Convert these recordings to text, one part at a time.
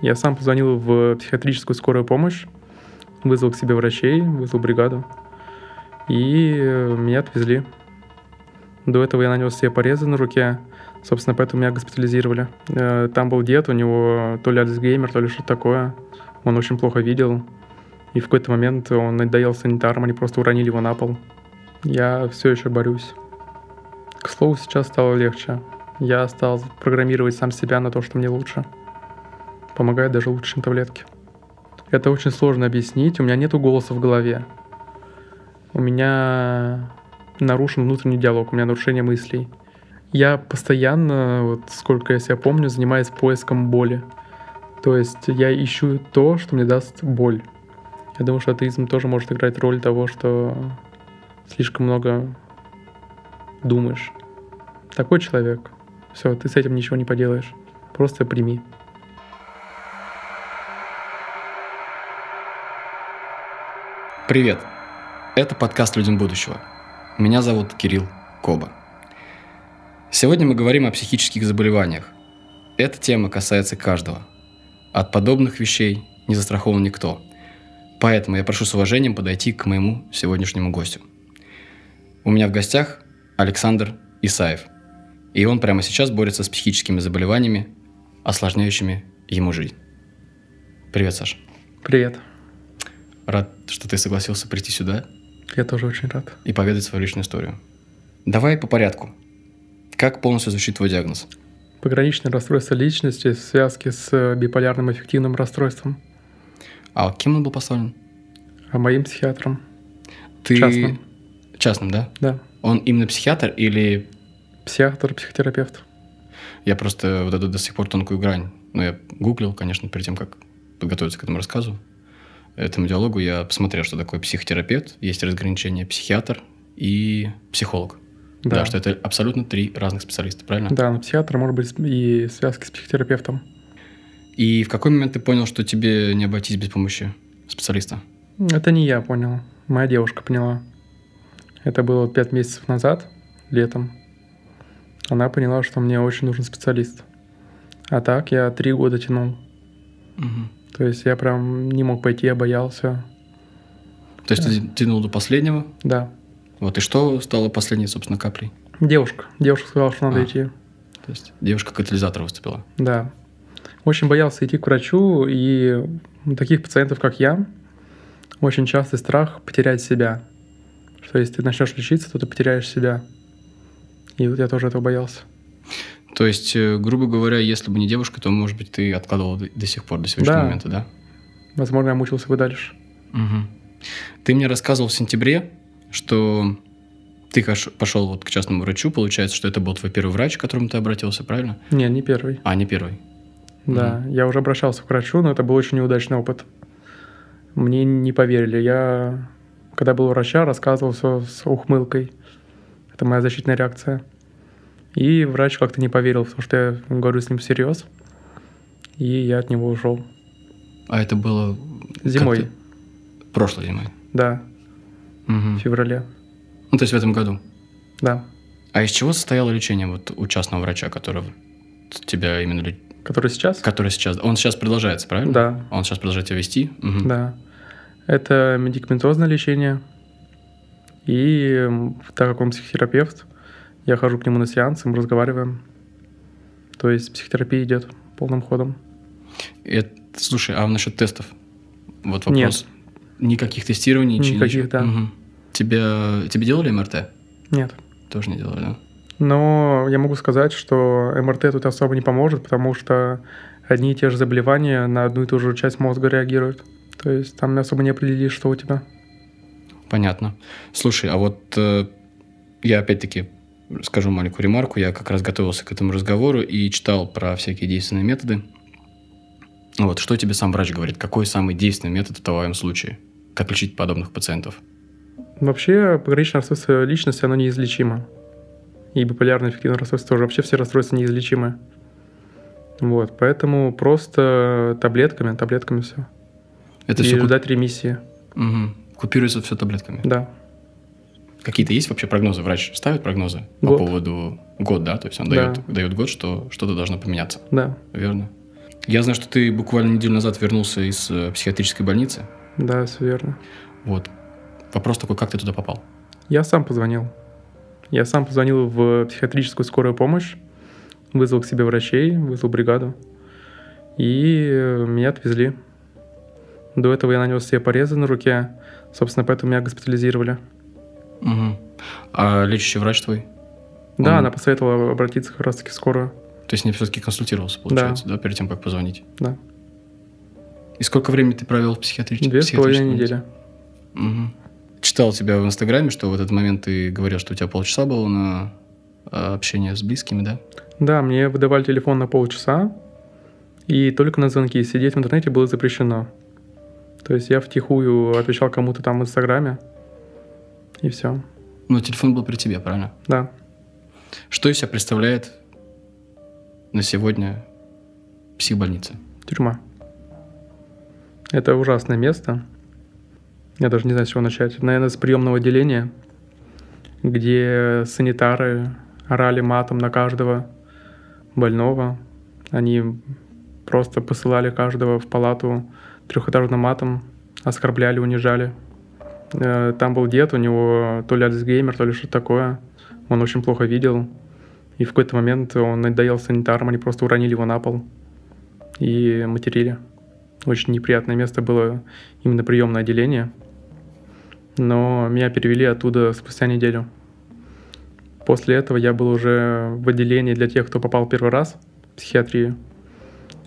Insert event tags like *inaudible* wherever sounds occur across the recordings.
Я сам позвонил в психиатрическую скорую помощь, вызвал к себе врачей, вызвал бригаду. И э, меня отвезли. До этого я нанес себе порезы на руке. Собственно, поэтому меня госпитализировали. Э, Там был дед, у него то ли альцгеймер, то ли что-то такое. Он очень плохо видел. И в какой-то момент он надоел санитарам, они просто уронили его на пол. Я все еще борюсь. К слову, сейчас стало легче. Я стал программировать сам себя на то, что мне лучше. Помогает даже лучше, чем таблетки. Это очень сложно объяснить. У меня нету голоса в голове. У меня нарушен внутренний диалог, у меня нарушение мыслей. Я постоянно, вот сколько я себя помню, занимаюсь поиском боли. То есть я ищу то, что мне даст боль. Я думаю, что атеизм тоже может играть роль того, что слишком много думаешь. Такой человек. Все, ты с этим ничего не поделаешь. Просто прими. Привет! Это подкаст «Людям будущего». Меня зовут Кирилл Коба. Сегодня мы говорим о психических заболеваниях. Эта тема касается каждого. От подобных вещей не застрахован никто. Поэтому я прошу с уважением подойти к моему сегодняшнему гостю. У меня в гостях Александр Исаев. И он прямо сейчас борется с психическими заболеваниями, осложняющими ему жизнь. Привет, Саша. Привет. Рад, что ты согласился прийти сюда Я тоже очень рад. и поведать свою личную историю. Давай по порядку. Как полностью звучит твой диагноз? Пограничное расстройство личности в связке с э, биполярным аффективным расстройством. А кем он был поставлен? А моим психиатром. Ты... Частным. Частным, да? Да. Он именно психиатр или... Психиатр, психотерапевт. Я просто вот эту до сих пор тонкую грань. Ну, я гуглил, конечно, перед тем, как подготовиться к этому рассказу, этому диалогу, я посмотрел, что такое психотерапевт, есть разграничение психиатр и психолог. Да. Да. что это абсолютно три разных специалиста, правильно? Да, но психиатр может быть и связки с психотерапевтом. И в какой момент ты понял, что тебе не обойтись без помощи специалиста? Это не я понял. Моя девушка поняла. Это было пять месяцев назад, летом. Она поняла, что мне очень нужен специалист. А так я три года тянул. Мгм. То есть я прям не мог пойти, я боялся. То есть ты тянул до последнего, Да. вот, и что стало последней, собственно, каплей? Девушка. Девушка сказала, что надо А. идти. То есть девушка катализатор выступила. Да. Очень боялся идти к врачу, и таких пациентов, как я, очень частый страх потерять себя. Что если ты начнешь лечиться, то ты потеряешь себя. И вот я тоже этого боялся. То есть, э, грубо говоря, если бы не девушка, то, может быть, ты откладывал до, сих пор, до сегодняшнего Да. момента, да? Возможно, я мучился бы дальше. Мгм. Ты мне рассказывал в сентябре, что ты пошел вот к частному врачу, получается, что это был твой первый врач, к которому ты обратился, правильно? Не, не первый. А, не первый. Да, я уже обращался к врачу, но это был очень неудачный опыт. Мне не поверили. Я, когда был у врача, рассказывал все с ухмылкой. Это моя защитная реакция. И врач как-то не поверил, потому что я говорю с ним всерьез. И я от него ушел. А это было... Зимой, Прошлой зимой. да, Мгм. в феврале, Ну, то есть в этом году. да. А из чего состояло лечение вот у частного врача, который тебя именно... Который сейчас? Который сейчас... Он сейчас продолжается, правильно? Да, Он сейчас продолжает тебя вести? Мгм. да. Это медикаментозное лечение. И так как он психотерапевт, я хожу к нему на сеансы, мы разговариваем. То есть психотерапия идет полным ходом. Это- слушай, а насчет тестов? Вот вопрос. Никаких тестирований? ничего- Никаких, ничего? да. Мгм. Тебя, тебе делали МРТ? Нет. Тоже не делали, да? Но я могу сказать, что МРТ тут особо не поможет, потому что одни и те же заболевания на одну и ту же часть мозга реагируют. То есть там особо не определишь, что у тебя. Понятно. Слушай, а вот э, я опять-таки скажу маленькую ремарку. Я как раз готовился к этому разговору и читал про всякие действенные методы. Вот, что тебе сам врач говорит? Какой самый действенный метод в твоем случае? Как лечить подобных пациентов? Вообще, пограничное расстройство личности, оно неизлечимо. И биполярное эффективное расстройство тоже. Вообще все расстройства неизлечимы. Вот, поэтому просто таблетками, таблетками все. Это и все ждать ремиссии. купируется все таблетками. Да. Какие-то есть вообще прогнозы? Врач ставит прогнозы по Год. поводу год, да? То есть он Да. дает, дает год, что что-то должно поменяться. Да. Верно? Я знаю, что ты буквально неделю назад вернулся из э, психиатрической больницы. Да, все верно. Вот. Вопрос такой, как ты туда попал? Я сам позвонил. Я сам позвонил в психиатрическую скорую помощь, вызвал к себе врачей, вызвал бригаду. И э, меня отвезли. До этого я нанес себе порезы на руке. Собственно, поэтому меня госпитализировали. Угу. А лечащий врач твой? Да, Он- она посоветовала обратиться как раз-таки в скорую. То есть не все-таки консультировался, получается, да. перед тем, как позвонить? Да. И сколько времени ты провел в психиатричной Две с половиной недели. Мгм. Читал тебя в Инстаграме, что в этот момент ты говорил, что у тебя полчаса было на а, общение с близкими, да? Да, мне выдавали телефон на полчаса, и только на звонки. Сидеть в интернете было запрещено. То есть я втихую отвечал кому-то там в Инстаграме, и все. Ну, телефон был при тебе, правильно? Да. Что из себя представляет на сегодня психбольница? Тюрьма. Это ужасное место. Я даже не знаю, с чего начать. Наверное, с приемного отделения, где санитары орали матом на каждого больного. Они просто посылали каждого в палату трехэтажным матом, оскорбляли, унижали. Э, Там был дед, у него то ли альцгеймер, то ли что-то такое. Он очень плохо видел. И в какой-то момент он надоел санитарам, они просто уронили его на пол и материли. Очень неприятное место было именно приемное отделение. Но меня перевели оттуда спустя неделю. После этого я был уже в отделении для тех, кто попал первый раз в психиатрию.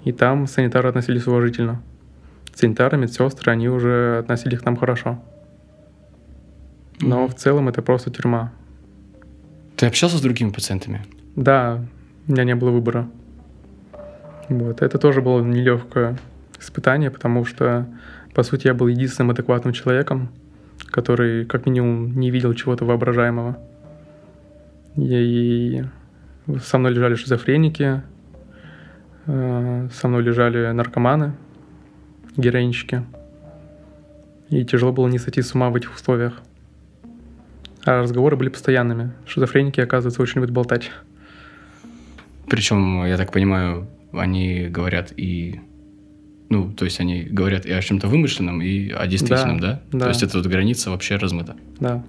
И там санитары относились уважительно. Санитары, медсестры, они уже относились к нам хорошо. Но в целом это просто тюрьма. Ты общался с другими пациентами? Да, у меня не было выбора. Вот. Это тоже было нелегкое испытание, потому что, по сути, я был единственным адекватным человеком, который, как минимум, не видел чего-то воображаемого. И со мной лежали шизофреники, э, со мной лежали наркоманы, героинщики. И тяжело было не сойти с ума в этих условиях. А разговоры были постоянными. Шизофреники, оказывается, очень любят болтать. Причем, я так понимаю, они говорят и... Ну, то есть они говорят и о чем-то вымышленном, и о действительном, да? да. То есть эта вот граница вообще размыта. Да.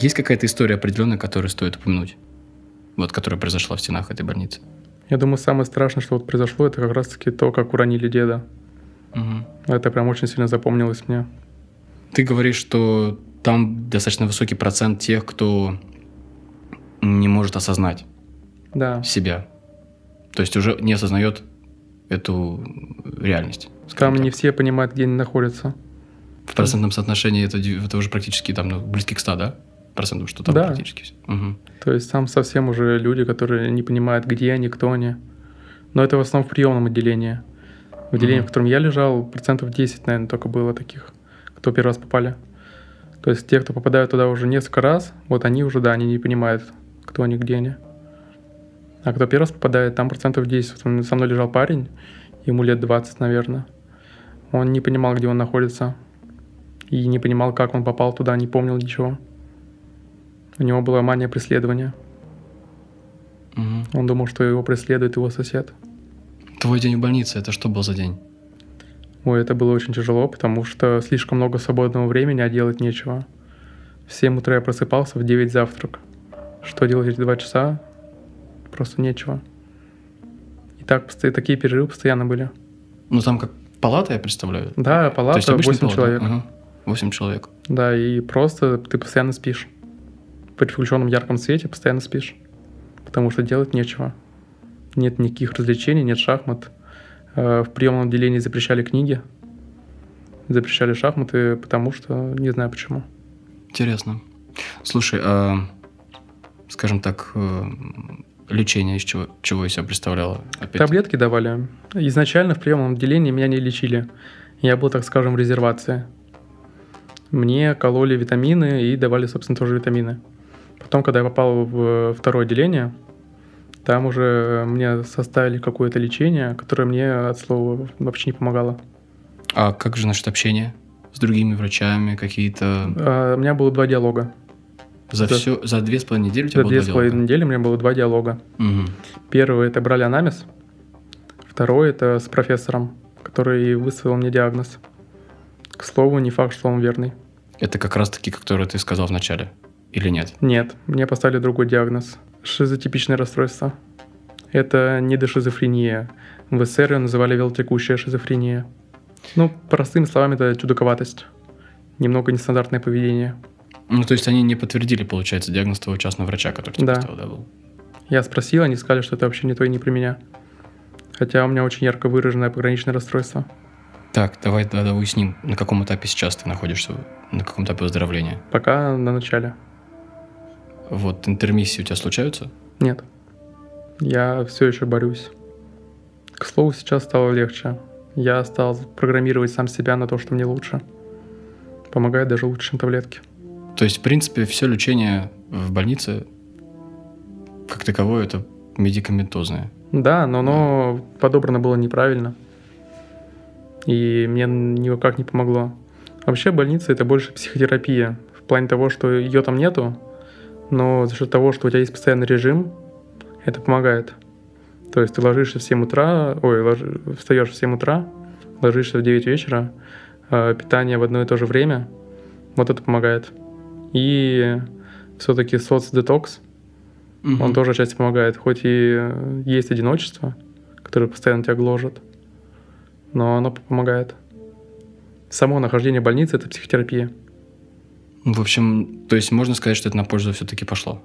Есть какая-то история определенная, которую стоит упомянуть? Вот, которая произошла в стенах этой больницы. Я думаю, самое страшное, что вот произошло, это как раз-таки то, как уронили деда. Мгм. Это прям очень сильно запомнилось мне. Ты говоришь, что там достаточно высокий процент тех, кто не может осознать Да. себя. То есть уже не осознает эту реальность. Там так. не все понимают, где они находятся. В процентном соотношении это, это уже практически там, ну, близки к 100, да? Процентов, что там Да. практически все. Мгм. То есть там совсем уже люди, которые не понимают, где они, кто они. Но это в основном в приемном отделении. В отделении, Мгм. в котором я лежал, процентов 10, наверное, только было таких, кто первый раз попали. То есть те, кто попадают туда уже несколько раз, вот они уже, да, они не понимают, кто они, где они. А кто первый раз попадает, там процентов 10. Вот со мной лежал парень, ему лет 20, наверное. Он не понимал, где он находится. И не понимал, как он попал туда, не помнил ничего. У него была мания преследования. Мгм. Он думал, что его преследует его сосед. Твой день в больнице, это что был за день? Ой, это было очень тяжело, потому что слишком много свободного времени, а делать нечего. В 7 утра я просыпался, в 9 завтрак. Что делать эти два часа? Просто нечего. И так, такие перерывы постоянно были. Ну, там как палата, я представляю. Да, То есть палата, обычная 8 палата? человек. Ага. 8 человек. Да, и просто ты постоянно спишь. При включенном ярком свете постоянно спишь. Потому что делать нечего. Нет никаких развлечений, нет шахмат. Э, В приемном отделении запрещали книги. Запрещали шахматы, потому что не знаю почему. Интересно. Слушай, а, скажем так, э, лечение из чего, чего из себя представляло? Опять? Таблетки давали. Изначально в приемном отделении меня не лечили. Я был, так скажем, в резервации. Мне кололи витамины и давали, собственно, тоже витамины. Потом, когда я попал в второе отделение, там уже мне составили какое-то лечение, которое мне от слова вообще не помогало. А как же насчет общения с другими врачами, какие-то... А, У меня было два диалога. За Да. все, за две с половиной недели у тебя За две с половиной недели у меня было два диалога. Мгм. Первый это брали анамнез, Второй это с профессором, который выставил мне диагноз. К слову, не факт, что он верный. Это как раз-таки, который ты сказал в начале, или нет? Нет, мне поставили другой диагноз. Шизотипичное расстройство. Это не дошизофрения. В СССР ее называли велотекущая шизофрения. Ну, простыми словами, это чудаковатость. Немного нестандартное поведение. Ну, то есть они не подтвердили, получается, диагноз твоего частного врача, который тебе Да. поставил, да, был? Я спросил, они сказали, что это вообще не то и не про меня. Хотя у меня очень ярко выраженное пограничное расстройство. Так, давай тогда уясним, на каком этапе сейчас ты находишься, на каком этапе выздоровления. Пока на начале. Вот интермиссии у тебя случаются? Нет. Я все еще борюсь. К слову, сейчас стало легче. Я стал программировать сам себя на то, что мне лучше. Помогает даже лучше, чем таблетки. То есть, в принципе, все лечение в больнице, как таковое, это медикаментозное. Да, но оно подобрано было неправильно. И мне никак не помогло. Вообще больница это больше психотерапия. В плане того, что ее там нету, но за счет того, что у тебя есть постоянный режим, это помогает. То есть ты ложишься в 7 утра, ой, ложи- встаешь в 7 утра, ложишься в 9 вечера, э, питание в одно и то же время, вот это помогает. И все-таки соцдетокс, он тоже отчасти помогает. Хоть и есть одиночество, которое постоянно тебя гложет, но оно помогает. Само нахождение в больнице – это психотерапия. В общем, то есть можно сказать, что это на пользу все-таки пошло.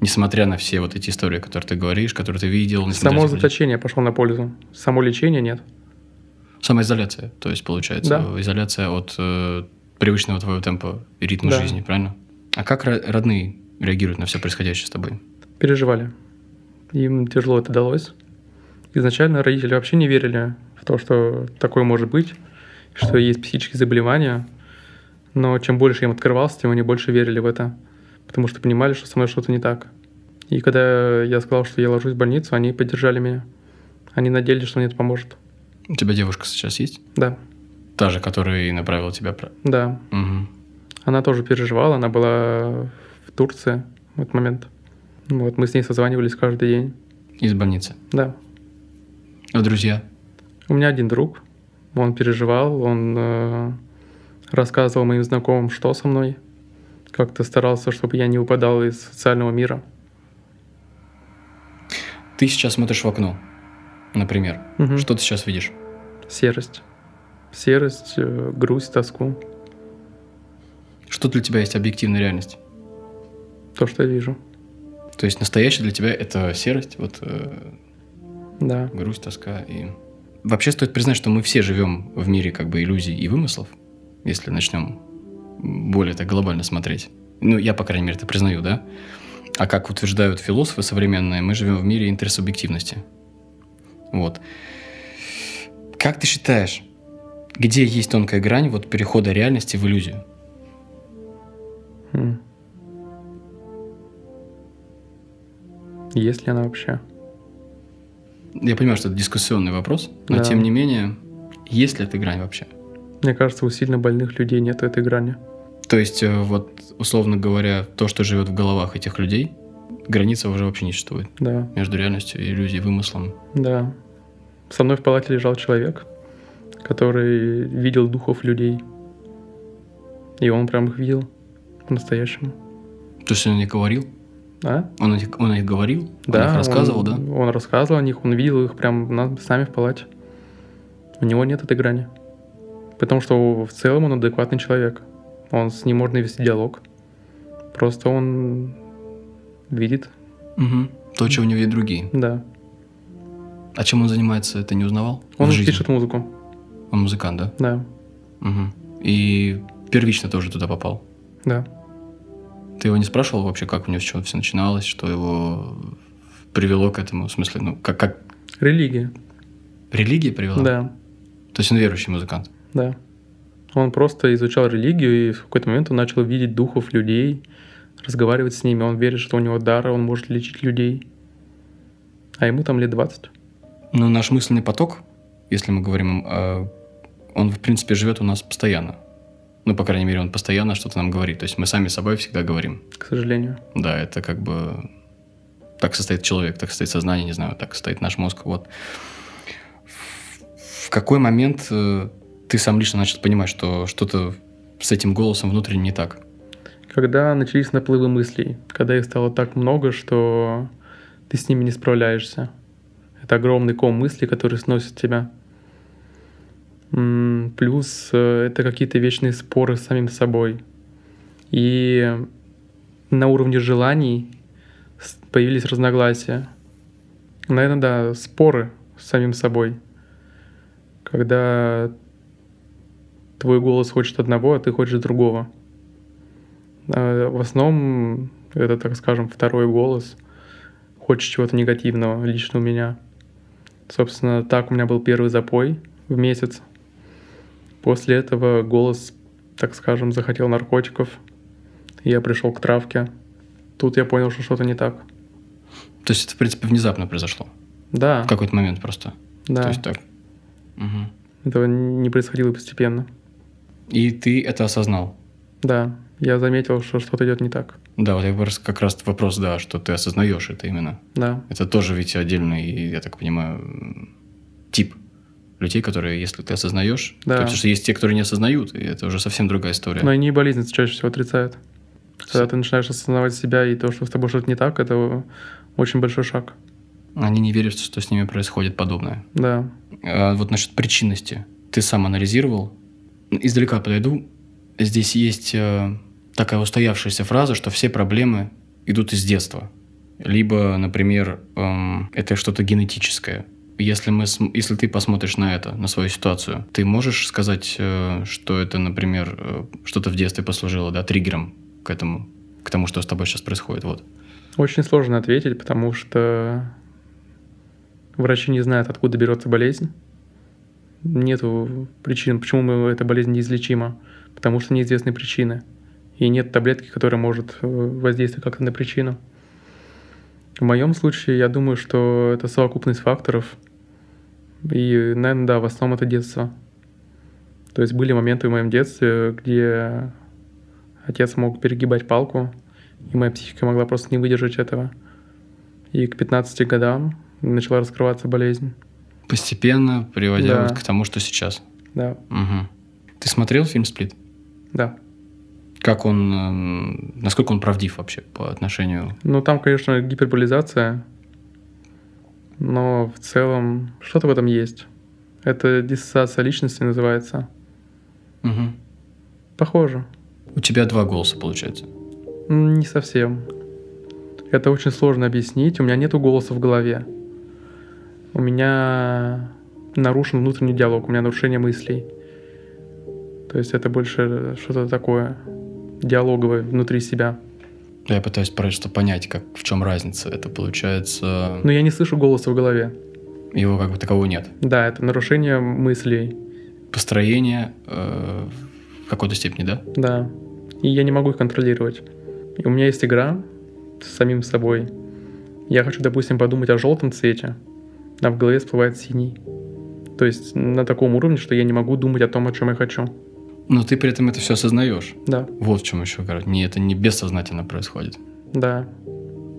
Несмотря на все вот эти истории, которые ты говоришь, которые ты видел. Само заточение пошло на пользу. Само лечение нет. Самоизоляция, то есть получается Да. изоляция от э, привычного твоего темпа и ритма Да. жизни, правильно? А как ро- родные реагируют на все происходящее с тобой? Переживали. Им тяжело это далось. Изначально родители вообще не верили в то, что такое может быть, что есть психические заболевания. Но чем больше я им открывался, тем они больше верили в это. Потому что понимали, что со мной что-то не так. И когда я сказал, что я ложусь в больницу, они поддержали меня. Они надеялись, что мне это поможет. У тебя девушка сейчас есть? Да, Та же, которая и направила тебя... да. Мгм. Она тоже переживала, она была в Турции в этот момент. Вот, мы с ней созванивались каждый день. Из больницы. Да. А друзья? У меня один друг, он переживал, он э, рассказывал моим знакомым, что со мной. Как-то старался, чтобы я не упадал из социального мира. Ты сейчас смотришь в окно, например. Мгм. Что ты сейчас видишь? Серость. Серость, э, грусть, тоску. Что для тебя есть объективная реальность? То, что я вижу. То есть настоящее для тебя это серость, вот э, Да. грусть, тоска и... Вообще стоит признать, что мы все живем в мире как бы иллюзий и вымыслов, если начнем более так глобально смотреть. Ну, я, по крайней мере, это признаю, да? А как утверждают философы современные, мы живем в мире интерсубъективности. Вот. Как ты считаешь, где есть тонкая грань вот перехода реальности в иллюзию? М. Есть ли она вообще? Я понимаю, что это дискуссионный вопрос, но Да. тем не менее, есть ли эта грань вообще? Мне кажется, у сильно больных людей нет этой грани. То есть, э, вот, условно говоря, то, что живет в головах этих людей, граница уже вообще не существует Да, между реальностью, иллюзией, вымыслом. да. Со мной в палате лежал человек, который видел духов людей. И он прям их видел по-настоящему. То есть он не говорил? А? Он, о них- он о них говорил? Он Да, о них рассказывал, он, да? Он рассказывал о них, он видел их прям на- с нами в палате. У него нет этой грани. Потому что в целом он адекватный человек. Он с ним можно вести диалог. Просто он видит, Мгм. То, чего не видят другие. да. А чем он занимается, ты не узнавал? Он пишет музыку, Он музыкант, да? да, Мгм. И первично тоже туда попал. да. Ты его не спрашивал вообще, как у него с чего все начиналось, что его привело к этому? В смысле, ну, как, как Религия, религия привела? да, То есть он верующий музыкант? Да. Он просто изучал религию, и в какой-то момент он начал видеть духов людей, разговаривать с ними. Он верит, что у него дар, он может лечить людей. А ему там лет 20. Ну, наш мысленный поток, если мы говорим, э, он, в принципе, живет у нас постоянно. Ну, по крайней мере, он постоянно что-то нам говорит. То есть мы сами собой всегда говорим. к сожалению. Да, это как бы... Так состоит человек, так состоит сознание, не знаю, так состоит наш мозг. Вот. в какой момент э, ты сам лично начал понимать, что что-то с этим голосом внутренне не так? Когда начались наплывы мыслей, когда их стало так много, что ты с ними не справляешься. Это огромный ком мыслей, который сносит тебя. Плюс э, это какие-то вечные споры с самим собой. И на уровне желаний появились разногласия. Наверное, да, споры с самим собой. Когда твой голос хочет одного, а ты хочешь другого. А в основном это, так скажем, второй голос хочет чего-то негативного лично у меня. Собственно, так у меня был первый запой в месяц. После этого голос, так скажем, захотел наркотиков. Я пришел к травке. Тут я понял, что что-то не так. То есть это, в принципе, внезапно произошло? Да. В какой-то момент просто? Да. То есть так? Угу. Этого не происходило постепенно. И ты это осознал? Да, я заметил, что что-то идет не так. Да, вот я как раз вопрос, да, что ты осознаешь это именно. Да. Это тоже ведь отдельный, я так понимаю, тип людей, которые, если ты осознаешь, да. то, потому что есть те, которые не осознают, и это уже совсем другая история. Но они и болезнь чаще всего отрицают. Когда ты начинаешь осознавать себя и то, что с тобой что-то не так, это очень большой шаг. Они не верят, что с ними происходит подобное. Да. А вот насчет причинности. Ты сам анализировал? Издалека подойду. Здесь есть э, такая устоявшаяся фраза, что все проблемы идут из детства. Либо, например, эм, это что-то генетическое. Если, мы, если ты посмотришь на это, на свою ситуацию, ты можешь сказать, э, что это, например, э, что-то в детстве послужило, да, триггером к этому, к тому, что с тобой сейчас происходит, вот? Очень сложно ответить, потому что врачи не знают, откуда берется болезнь. Нет причин, почему эта болезнь неизлечима. Потому что неизвестны причины. И нет таблетки, которая может э, воздействовать как-то на причину. В моем случае, я думаю, что это совокупность факторов. И, наверное, да, в основном это детство. То есть были моменты в моем детстве, где отец мог перегибать палку, и моя психика могла просто не выдержать этого. И к 15 годам начала раскрываться болезнь. Постепенно приводя да. вот к тому, что сейчас. Да. Угу. Ты смотрел фильм «Сплит»? Да. Как он, эм, насколько он правдив вообще по отношению? Ну, там, конечно, гиперболизация, но в целом что-то в этом есть. Это диссоциация личности называется. Угу. Похоже. У тебя два голоса, получается? Не совсем. Это очень сложно объяснить. У меня нету голоса в голове. У меня нарушен внутренний диалог, у меня нарушение мыслей. То есть это больше что-то такое диалоговое внутри себя. Я пытаюсь просто понять, как, в чем разница. Это получается... Ну, я не слышу голоса в голове. Его как бы такового нет. Да, это нарушение мыслей. Построение э, в какой-то степени, да? Да. И я не могу их контролировать. И у меня есть игра с самим собой. Я хочу, допустим, подумать о желтом цвете, а в голове всплывает синий. То есть на таком уровне, что я не могу думать о том, о чем я хочу. Но ты при этом это все осознаешь. Да. Вот в чем еще, короче. Не, это не бессознательно происходит. Да.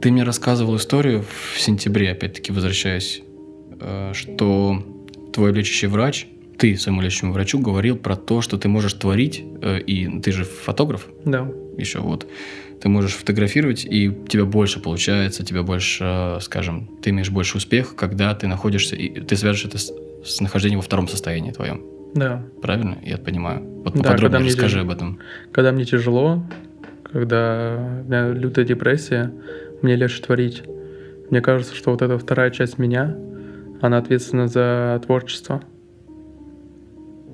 Ты мне рассказывал историю в сентябре, опять-таки возвращаясь, э, что твой лечащий врач, ты своему лечащему врачу говорил про то, что ты можешь творить, э, и ты же фотограф. Да. Еще вот. Ты можешь фотографировать, и тебя больше получается, тебя больше, э, скажем, ты имеешь больше успех, когда ты находишься, и ты свяжешь это с, с нахождением во втором состоянии твоем. Да. Правильно? Я понимаю. Вот да, поподробнее расскажи тяж... об этом. Когда мне тяжело, когда у меня лютая депрессия, мне легче творить. Мне кажется, что вот эта вторая часть меня, она ответственна за творчество.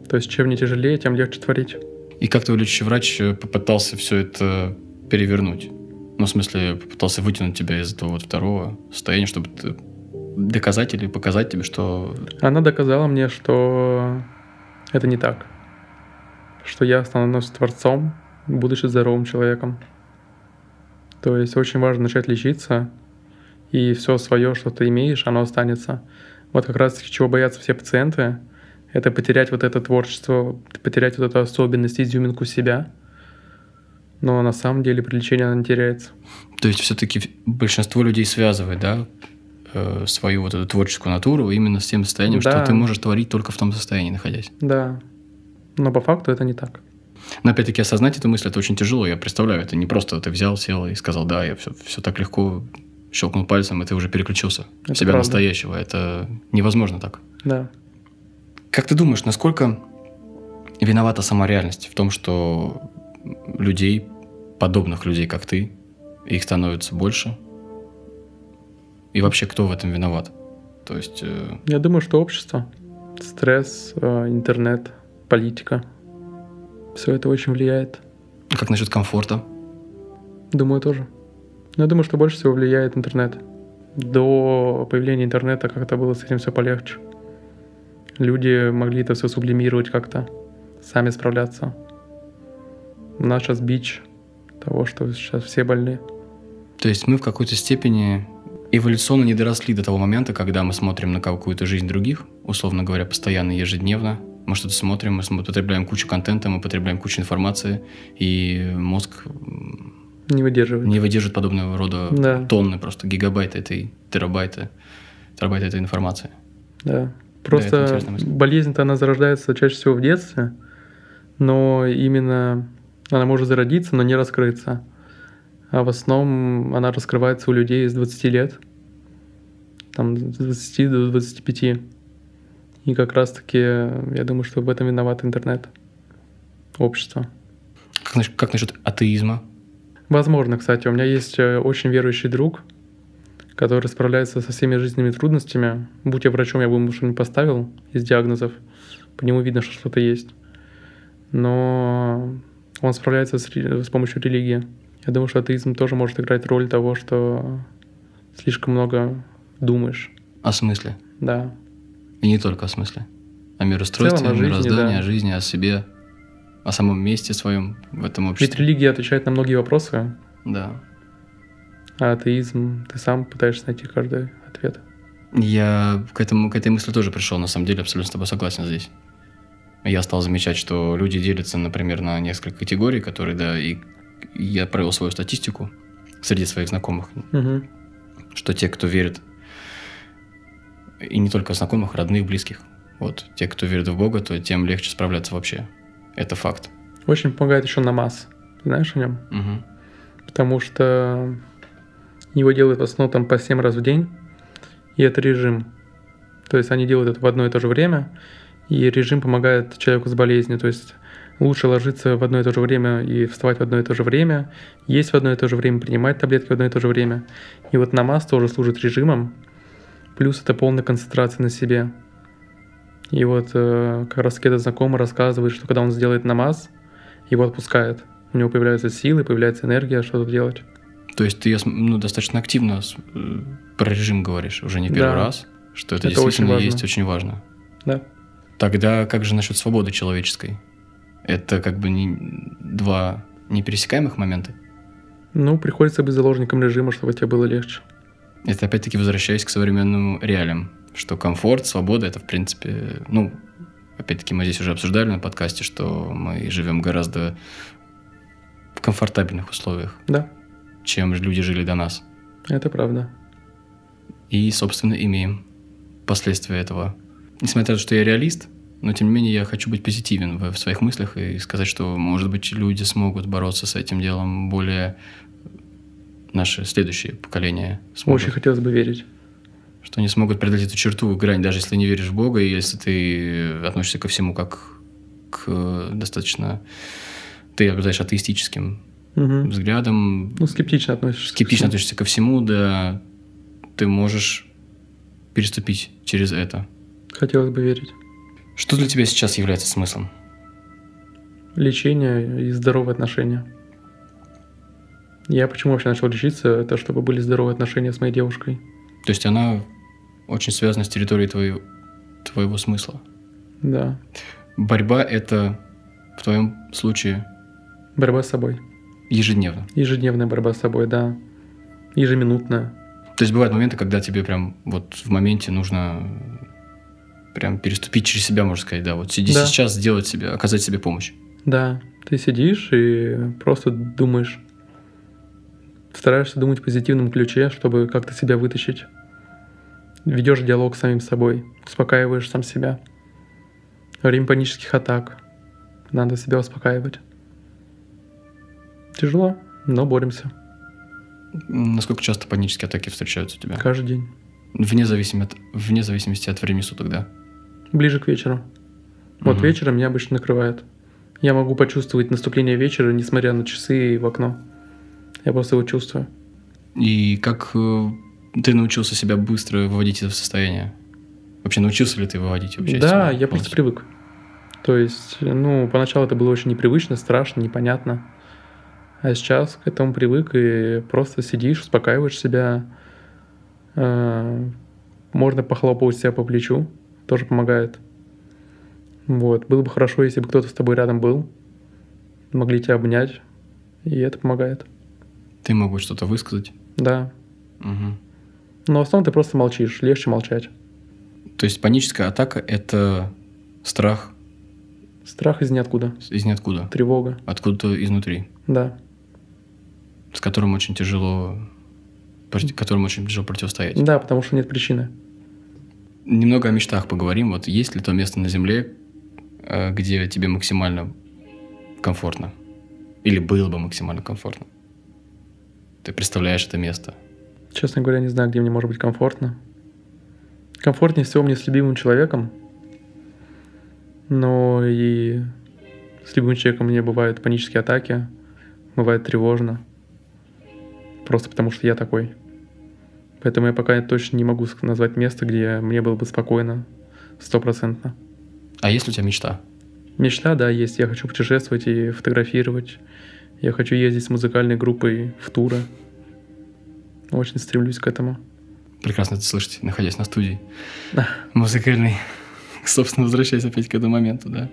То есть, чем мне тяжелее, тем легче творить. И как твой лечащий врач э, попытался все это перевернуть? Ну, в смысле, попытался вытянуть тебя из этого вот второго состояния, чтобы ты доказать или показать тебе, что... Она доказала мне, что это не так. Что я становлюсь творцом, будучи здоровым человеком. То есть очень важно начать лечиться, и все свое, что ты имеешь, оно останется. Вот как раз таки чего боятся все пациенты, это потерять вот это творчество, потерять вот эту особенность, изюминку себя. Но на самом деле при лечении она не теряется. То есть все-таки большинство людей связывает, да, э, свою вот эту творческую натуру именно с тем состоянием, Да. что ты можешь творить только в том состоянии, находясь. Да. Но по факту это не так. Но опять-таки осознать эту мысль это очень тяжело. Я представляю, это не просто ты взял, сел и сказал, да, я все, все так легко щелкнул пальцем, и ты уже переключился в себя правда. настоящего. Это невозможно так. Да. Как ты думаешь, насколько виновата сама реальность в том, что людей, подобных людей, как ты, их становится больше? И вообще, кто в этом виноват? То есть, э, Я думаю, что общество, стресс, э, интернет, политика, все это очень влияет. как насчет комфорта? Думаю, тоже. Но я думаю, что больше всего влияет интернет. До появления интернета как-то было с этим все полегче. Люди могли это все сублимировать как-то, сами справляться. У нас сейчас бич того, что сейчас все больны. То есть мы в какой-то степени эволюционно не доросли до того момента, когда мы смотрим на какую-то жизнь других, условно говоря, постоянно, ежедневно. Мы что-то смотрим, мы потребляем кучу контента, мы потребляем кучу информации, и мозг Не выдерживает. не выдержит подобного рода Да. тонны, просто гигабайты этой, терабайты, терабайты этой информации. Да. Просто мысль. болезнь-то она зарождается чаще всего в детстве, но именно она может зародиться, но не раскрыться. А в основном она раскрывается у людей с 20 лет, там с 20 до 25. И как раз-таки, я думаю, что в этом виноват интернет, общество. Как, как насчет атеизма? Возможно, кстати, у меня есть э, очень верующий друг, который справляется со всеми жизненными трудностями. Будь я врачом, я бы ему что-нибудь поставил из диагнозов. По нему видно, что что-то есть. Но он справляется с, с помощью религии. Я думаю, что атеизм тоже может играть роль того, что слишком много думаешь. О смысле? Да, И не только о смысле. О мироустройстве, о о мироздании, да. о жизни, о себе, о самом месте своем в этом ведь обществе. религия отвечает на многие вопросы, Да. А атеизм ты сам пытаешься найти каждый ответ. Я к, этому, к этой мысли тоже пришел, на самом деле, абсолютно с тобой согласен здесь. Я стал замечать, что люди делятся, например, на несколько категорий, которые, да, и я провел свою статистику среди своих знакомых, Мгм. что те, кто верит, и не только знакомых, родных, близких, вот, те, кто верит в Бога, то тем легче справляться вообще. Это факт. Очень помогает еще намаз. Знаешь о нем? Мгм. потому что его делают в основном там по 7 раз в день, и это режим. То есть они делают это в одно и то же время, и режим помогает человеку с болезнью. То есть лучше ложиться в одно и то же время и вставать в одно и то же время, есть в одно и то же время, принимать таблетки в одно и то же время. И вот намаз тоже служит режимом, плюс это полная концентрация на себе. И вот э, как раз этот знакомый рассказывает, что когда он сделает намаз, его отпускает. У него появляются силы, появляется энергия что-то делать. То есть ты ну, достаточно активно э, про режим говоришь, уже не первый Да. раз, что это, Это очень действительно важно. есть очень важно. Да. Тогда как же насчет свободы человеческой? Это как бы не, два непересекаемых момента. Ну, приходится быть заложником режима, чтобы тебе было легче. Это опять-таки возвращаясь к современным реалиям, что комфорт, свобода, это в принципе, ну, опять-таки мы здесь уже обсуждали на подкасте, что мы живем гораздо в комфортабельных условиях, Да, чем люди жили до нас. это правда. И, собственно, имеем последствия этого. Несмотря на то, что я реалист, но тем не менее я хочу быть позитивен в, в своих мыслях и сказать, что, может быть, люди смогут бороться с этим делом более наши следующие поколения смогут. Очень хотелось бы верить. Что они смогут преодолеть эту черту, грань, даже если не веришь в Бога, и если ты относишься ко всему как к э, достаточно... Ты обладаешь атеистическим Мгм. взглядом, Ну, скептично относишься. скептично относишься ко всему, да, ты можешь переступить через это. Хотелось бы верить. Что для тебя сейчас является смыслом? Лечение и здоровые отношения. Я почему вообще начал лечиться? Это чтобы были здоровые отношения с моей девушкой. То есть она очень связана с территорией твоего, твоего смысла. Да. Борьба – это в твоем случае Борьба с собой. Ежедневно. Ежедневная борьба с собой, да. Ежеминутная. То есть бывают моменты, когда тебе прям вот в моменте нужно прям переступить через себя, можно сказать, да, вот сиди Да. сейчас, сделать себе, оказать себе помощь. Да, ты сидишь и просто думаешь. Стараешься думать в позитивном ключе, чтобы как-то себя вытащить. ведешь диалог с самим собой, успокаиваешь сам себя. Во время панических атак надо себя успокаивать. Тяжело, но боремся. Насколько часто панические атаки встречаются у тебя? Каждый день. Вне, зависимости от, вне зависимости от времени суток, да? Ближе к вечеру. Вот Мгм. вечером меня обычно накрывает. Я могу почувствовать наступление вечера, несмотря на часы и в окно. Я просто его чувствую. И как э, ты научился себя быстро выводить из востояния? Вообще научился ли ты выводить вообще? да, я просто привык. То есть, ну, поначалу это было очень непривычно, страшно, непонятно. А сейчас к этому привык и просто сидишь, успокаиваешь себя. Э, Можно похлопать себя по плечу, тоже помогает. Вот. Было бы хорошо, если бы кто-то с тобой рядом был. Могли тебя обнять, и это помогает. Ты мог бы что-то высказать? Да. Мгм. Но в основном ты просто молчишь, легче молчать. То есть паническая атака – это страх Страх из ниоткуда, из ниоткуда, тревога, откуда-то изнутри, да. С которым очень тяжело, которому очень тяжело противостоять. Да, потому что нет причины. Немного о мечтах поговорим. Вот есть ли то место на Земле, э, где тебе максимально комфортно? Или было бы максимально комфортно? Ты представляешь это место? Честно говоря, не знаю, где мне может быть комфортно. Комфортнее всего мне с любимым человеком. Но и с любимым человеком мне бывают панические атаки, бывает тревожно. Просто потому что я такой. Поэтому я пока точно не могу назвать место, где мне было бы спокойно, стопроцентно. А есть ли у тебя мечта? Мечта, да, есть. Я хочу путешествовать и фотографировать. Я хочу ездить с музыкальной группой в туры. Очень стремлюсь к этому. Прекрасно это слышать, находясь на студии музыкальной. *laughs* Собственно, возвращаясь опять к этому моменту, да.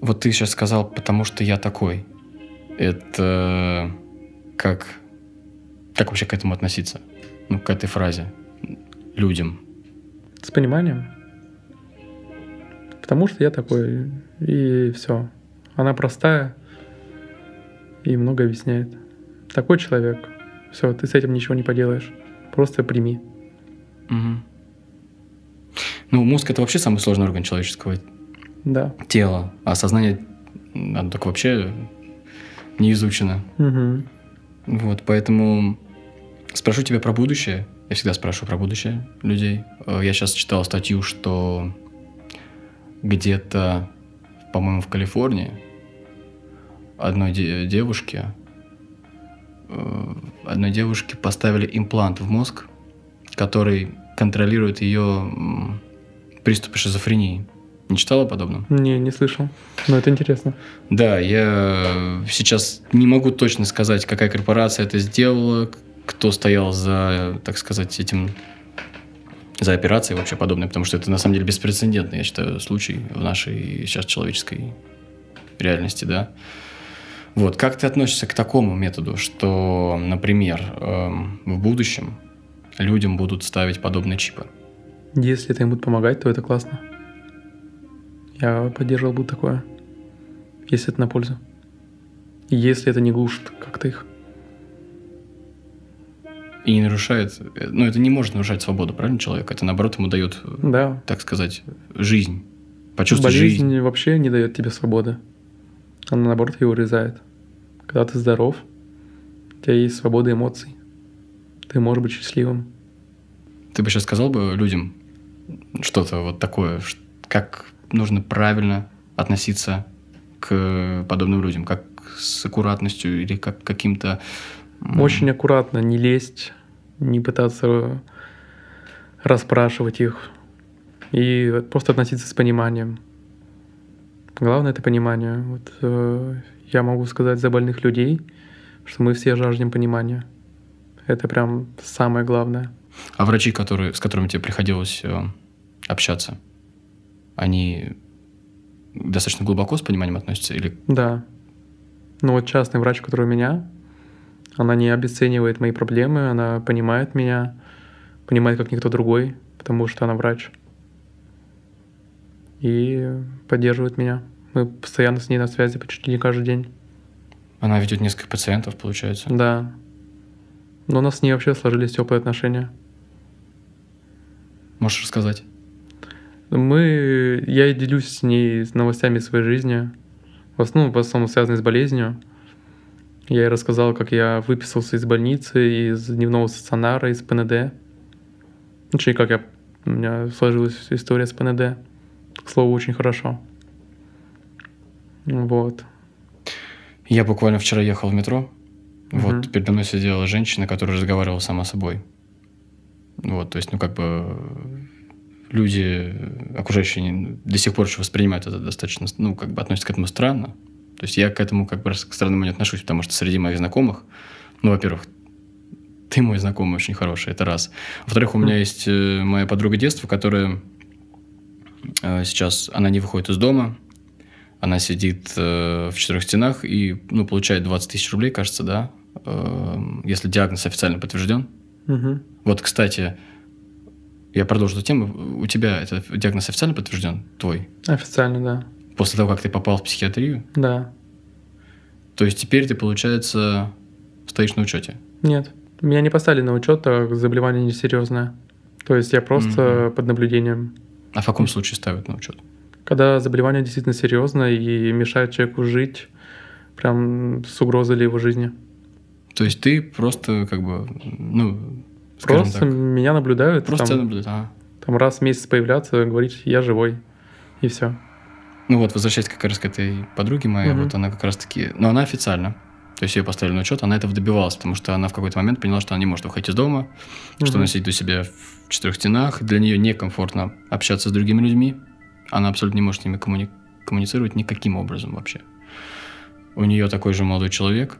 Вот ты сейчас сказал, потому что я такой. Это как... Как вообще к этому относиться? Ну, к этой фразе. Людям. С пониманием. Потому что я такой, и все. Она простая и много объясняет. Такой человек. Все, ты с этим ничего не поделаешь. Просто прими. Мгм. Ну, мозг это вообще самый сложный орган человеческого Да. тела, а сознание оно так вообще не изучено. Мгм. Вот, поэтому спрошу тебя про будущее. Я всегда спрашиваю про будущее людей. Э, Я сейчас читал статью, что где-то, по-моему, в Калифорнии одной де- девушке э, одной девушке поставили имплант в мозг, который контролирует ее приступы шизофрении. Не читала о подобном? Не, не слышал. Но это интересно. Да, я сейчас не могу точно сказать, какая корпорация это сделала, кто стоял за, так сказать, этим за операцией вообще подобной, потому что это на самом деле беспрецедентный, я считаю, случай в нашей сейчас человеческой реальности, да. Вот, как ты относишься к такому методу, что, например, эм, в будущем людям будут ставить подобные чипы? Если это им будет помогать, то это классно. Я поддерживал бы такое. Если это на пользу. Если это не глушит как-то их. И не нарушает, ну, это не может нарушать свободу, правильно, человека? Это, наоборот, ему дает Да. так сказать, жизнь. Почувствовать Болезнь жизнь. вообще не дает тебе свободы. Она, наоборот, ее урезает. Когда ты здоров, у тебя есть свобода эмоций. Ты можешь быть счастливым. Ты бы сейчас сказал бы людям что-то вот такое, как нужно правильно относиться к подобным людям, как с аккуратностью или как каким-то... Очень аккуратно не лезть, не пытаться расспрашивать их. И просто относиться с пониманием. Главное это понимание. Вот, э, я могу сказать за больных людей, что мы все жаждем понимания. Это прям самое главное. А врачи, которые, с которыми тебе приходилось э, общаться, они достаточно глубоко с пониманием относятся или Да. Ну вот частный врач, который у меня, она не обесценивает мои проблемы, она понимает меня, понимает как никто другой, потому что она врач. И поддерживает меня. Мы постоянно с ней на связи почти не каждый день. она ведет несколько пациентов, получается? Да. Но у нас с ней вообще сложились теплые отношения. Можешь рассказать? Мы, я делюсь с ней новостями своей жизни, в основном, в основном связанные с болезнью. Я ей рассказал, как я выписался из больницы, из дневного стационара, из ПНД. Точнее, как я, у меня сложилась история с ПНД. К слову, очень хорошо. Вот. Я буквально вчера ехал в метро. Угу. Вот передо мной сидела женщина, которая разговаривала сама собой. Вот, то есть, ну, как бы люди, окружающие, до сих пор еще воспринимают это достаточно, ну, как бы относятся к этому странно. То есть я к этому как бы к странному не отношусь, потому что среди моих знакомых, ну, во-первых, ты мой знакомый очень хороший, это раз. Во-вторых, у меня есть э, моя подруга детства, которая э, сейчас, она не выходит из дома, она сидит э, в четырех стенах и, ну, получает 20 тысяч рублей, кажется, да, если диагноз официально подтвержден. Угу. Вот, кстати, я продолжу эту тему. У тебя этот диагноз официально подтвержден, твой? Официально, да. После того, как ты попал в психиатрию? Да. То есть теперь ты, получается, стоишь на учете? Нет. Меня не поставили на учет, так как заболевание несерьезное. То есть я просто mm-hmm. под наблюдением. А в каком случае ставят на учет? Когда заболевание действительно серьезное и мешает человеку жить прям с угрозой для его жизни. То есть ты просто как бы, ну, Просто так. меня наблюдают. Просто там, наблюдают, ага. Там раз в месяц появляться, говорить, я живой, и все. Ну вот, возвращаясь как раз к этой подруге моей, угу. вот она как раз-таки... Но она официально. То есть ее поставили на учет, она этого добивалась, потому что она в какой-то момент поняла, что она не может выходить из дома, угу. что она сидит у себя в четырех стенах, для нее некомфортно общаться с другими людьми, она абсолютно не может с ними коммуни... коммуницировать никаким образом вообще. У нее такой же молодой человек,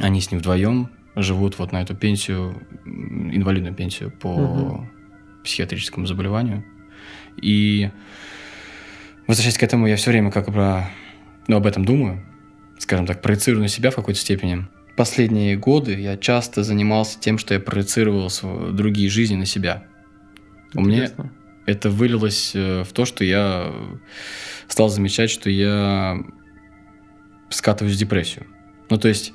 они с ним вдвоем живут вот на эту пенсию, инвалидную пенсию по угу. психиатрическому заболеванию. И возвращаясь к этому, я все время как бы ну, об этом думаю, скажем так, проецирую на себя в какой-то степени. Последние годы я часто занимался тем, что я проецировал другие жизни на себя. Интересно. У меня это вылилось э, в то, что я стал замечать, что я скатываюсь в депрессию. Ну, то есть,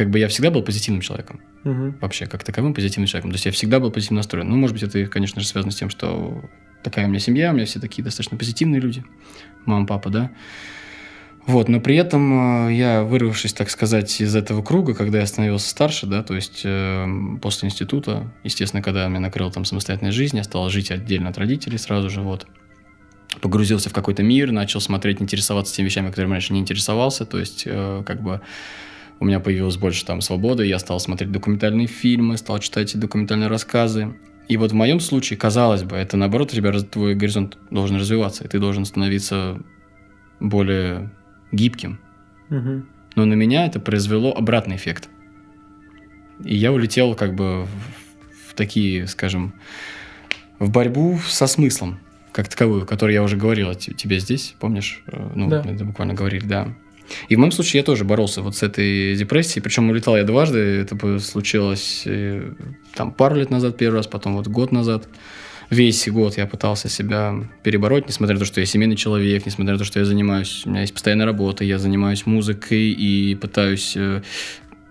как бы я всегда был позитивным человеком. Угу. Вообще, как таковым позитивным человеком. То есть я всегда был позитивно настроен. Ну, может быть, это, конечно же, связано с тем, что такая у меня семья, у меня все такие достаточно позитивные люди. Мама, папа, да. Вот, но при этом э, я, вырвавшись, так сказать, из этого круга, когда я становился старше, да, то есть э, после института, естественно, когда меня накрыл там самостоятельная жизнь, я стал жить отдельно от родителей сразу же, вот, погрузился в какой-то мир, начал смотреть, интересоваться теми вещами, которыми раньше не интересовался, то есть, э, как бы, у меня появилось больше там свободы, я стал смотреть документальные фильмы, стал читать документальные рассказы, и вот в моем случае, казалось бы, это наоборот, у тебя твой горизонт должен развиваться, и ты должен становиться более гибким. Угу. Но на меня это произвело обратный эффект. И я улетел как бы в, в такие, скажем, в борьбу со смыслом, как таковую, которую я уже говорил тебе здесь, помнишь? Э, ну, да. это буквально говорили, да. И в моем случае я тоже боролся вот с этой депрессией, причем улетал я дважды, это случилось э, там пару лет назад первый раз, потом вот год назад. Весь год я пытался себя перебороть, несмотря на то, что я семейный человек, несмотря на то, что я занимаюсь, у меня есть постоянная работа, я занимаюсь музыкой и пытаюсь э,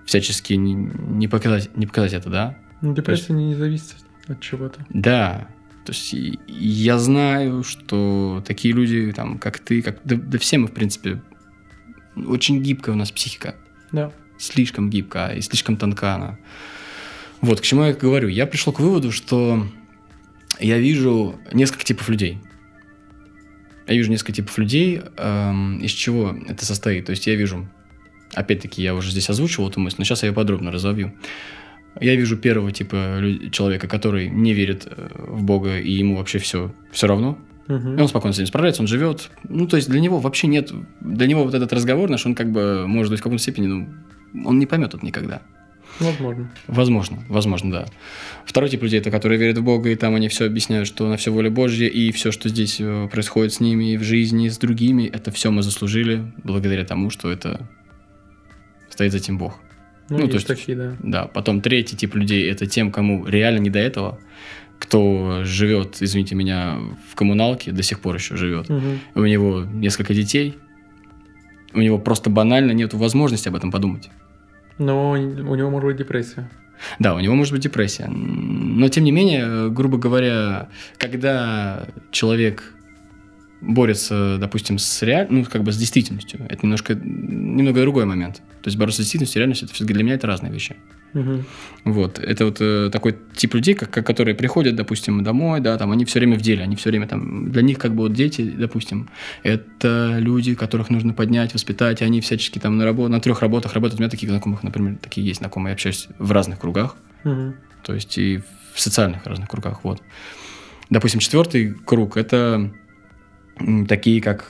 всячески не, не, показать, не показать это, да? Ну, депрессия есть, не зависит от чего-то. Да, то есть я знаю, что такие люди, там, как ты, как да, да все мы, в принципе, очень гибкая у нас психика. Да. Слишком гибкая и слишком тонка она. Вот, к чему я говорю. Я пришел к выводу, что я вижу несколько типов людей. Я вижу несколько типов людей, эм, из чего это состоит. То есть я вижу, опять-таки, я уже здесь озвучивал эту мысль, но сейчас я ее подробно разовью. Я вижу первого типа человека, который не верит э, в Бога, и ему вообще все, все равно. Угу. И он спокойно с этим справляется, он живет. Ну, то есть для него вообще нет... Для него вот этот разговор наш, он как бы, может быть, в каком-то степени, ну, он не поймет это никогда. Возможно. Возможно, возможно, да. Второй тип людей, это которые верят в Бога, и там они все объясняют, что на все воля Божья, и все, что здесь э, происходит с ними, и в жизни, с другими, это все мы заслужили благодаря тому, что это стоит за этим Бог. Ну, ну есть то есть, такие, да. Да, потом третий тип людей, это тем, кому реально не до этого, кто живет, извините меня, в коммуналке, до сих пор еще живет. Угу. У него несколько детей, у него просто банально нет возможности об этом подумать. Но у него может быть депрессия. Да, у него может быть депрессия. Но, тем не менее, грубо говоря, когда человек борется, допустим, с реаль... ну, как бы с действительностью, это немножко, немного другой момент. То есть бороться с действительностью и реальностью, это все-таки для меня это разные вещи. Мгм. Вот, это вот э, такой тип людей, как, которые приходят, допустим, домой, да, там, они все время в деле, они все время там, для них как бы вот дети, допустим, это люди, которых нужно поднять, воспитать, и они всячески там на, рабо- на трех работах работают. У меня таких знакомых, например, такие есть знакомые, я общаюсь в разных кругах, Мгм. то есть и в социальных разных кругах, вот. Допустим, четвертый круг – это такие, как,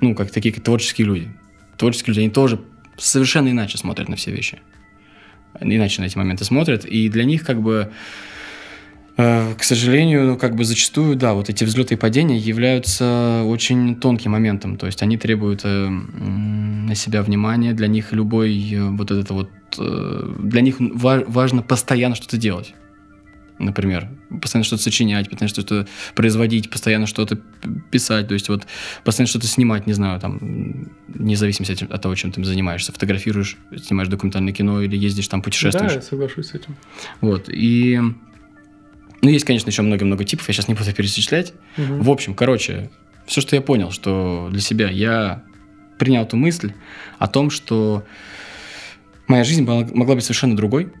ну, как такие как творческие люди. Творческие люди, они тоже совершенно иначе смотрят на все вещи. Иначе на эти моменты смотрят, и для них как бы э, к сожалению, ну, как бы зачастую, да, вот эти взлеты и падения являются очень тонким моментом. То есть они требуют э, на себя внимания. Для них любой э, вот этот вот... э, для них ва- важно постоянно что-то делать. Например, постоянно что-то сочинять, постоянно что-то производить, постоянно что-то писать, то есть вот постоянно что-то снимать, не знаю, там, вне зависимости от, того, чем ты занимаешься, фотографируешь, снимаешь документальное кино или ездишь там путешествуешь. Да, я соглашусь с этим. Вот, и... Ну, есть, конечно, еще много-много типов, я сейчас не буду перечислять. Мгм. В общем, короче, все, что я понял, что для себя я принял ту мысль о том, что моя жизнь могла быть совершенно другой.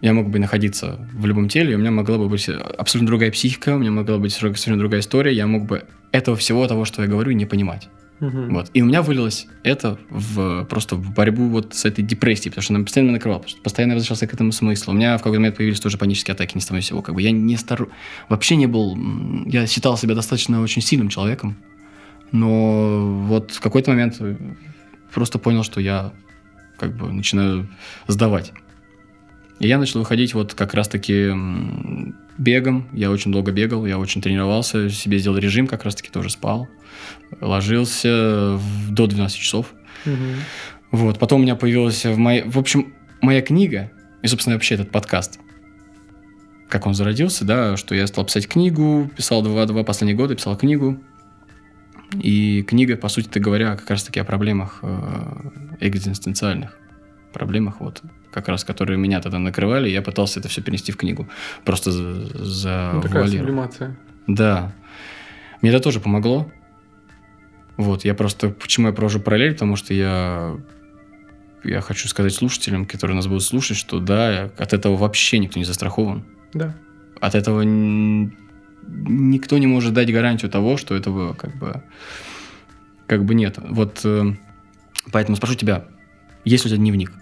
Я мог бы находиться в любом теле, у меня могла бы быть абсолютно другая психика, у меня могла быть совершенно другая история, я мог бы этого всего того, что я говорю, не понимать. Мгм. Вот. И у меня вылилось это в, просто в борьбу вот с этой депрессией, потому что она постоянно накрывала, потому что постоянно возвращался к этому смыслу. У меня в какой-то момент появились тоже панические атаки, ни с того ни сего. Как бы я не стар... вообще не был... Я считал себя достаточно очень сильным человеком, но вот в какой-то момент просто понял, что я как бы начинаю сдавать. И я начал выходить вот как раз-таки бегом. Я очень долго бегал, я очень тренировался, себе сделал режим, как раз-таки тоже спал. Ложился до 12 часов. Мгм. Вот, потом у меня появилась в моей... В общем, моя книга, и, собственно, вообще этот подкаст, как он зародился, да, что я стал писать книгу, писал два, два последних года, писал книгу. И книга, по сути говоря, как раз-таки о проблемах э, экзистенциальных. Проблемах, вот, как раз, которые меня тогда накрывали, я пытался это все перенести в книгу. Просто за, Ну, такая сублимация. Да. Мне это тоже помогло. Вот, я просто... Почему я провожу параллель? Потому что я... Я хочу сказать слушателям, которые нас будут слушать, что да, от этого вообще никто не застрахован. Да. От этого никто не может дать гарантию того, что этого как бы... Как бы нет. Вот э, поэтому спрошу тебя, есть у тебя дневник?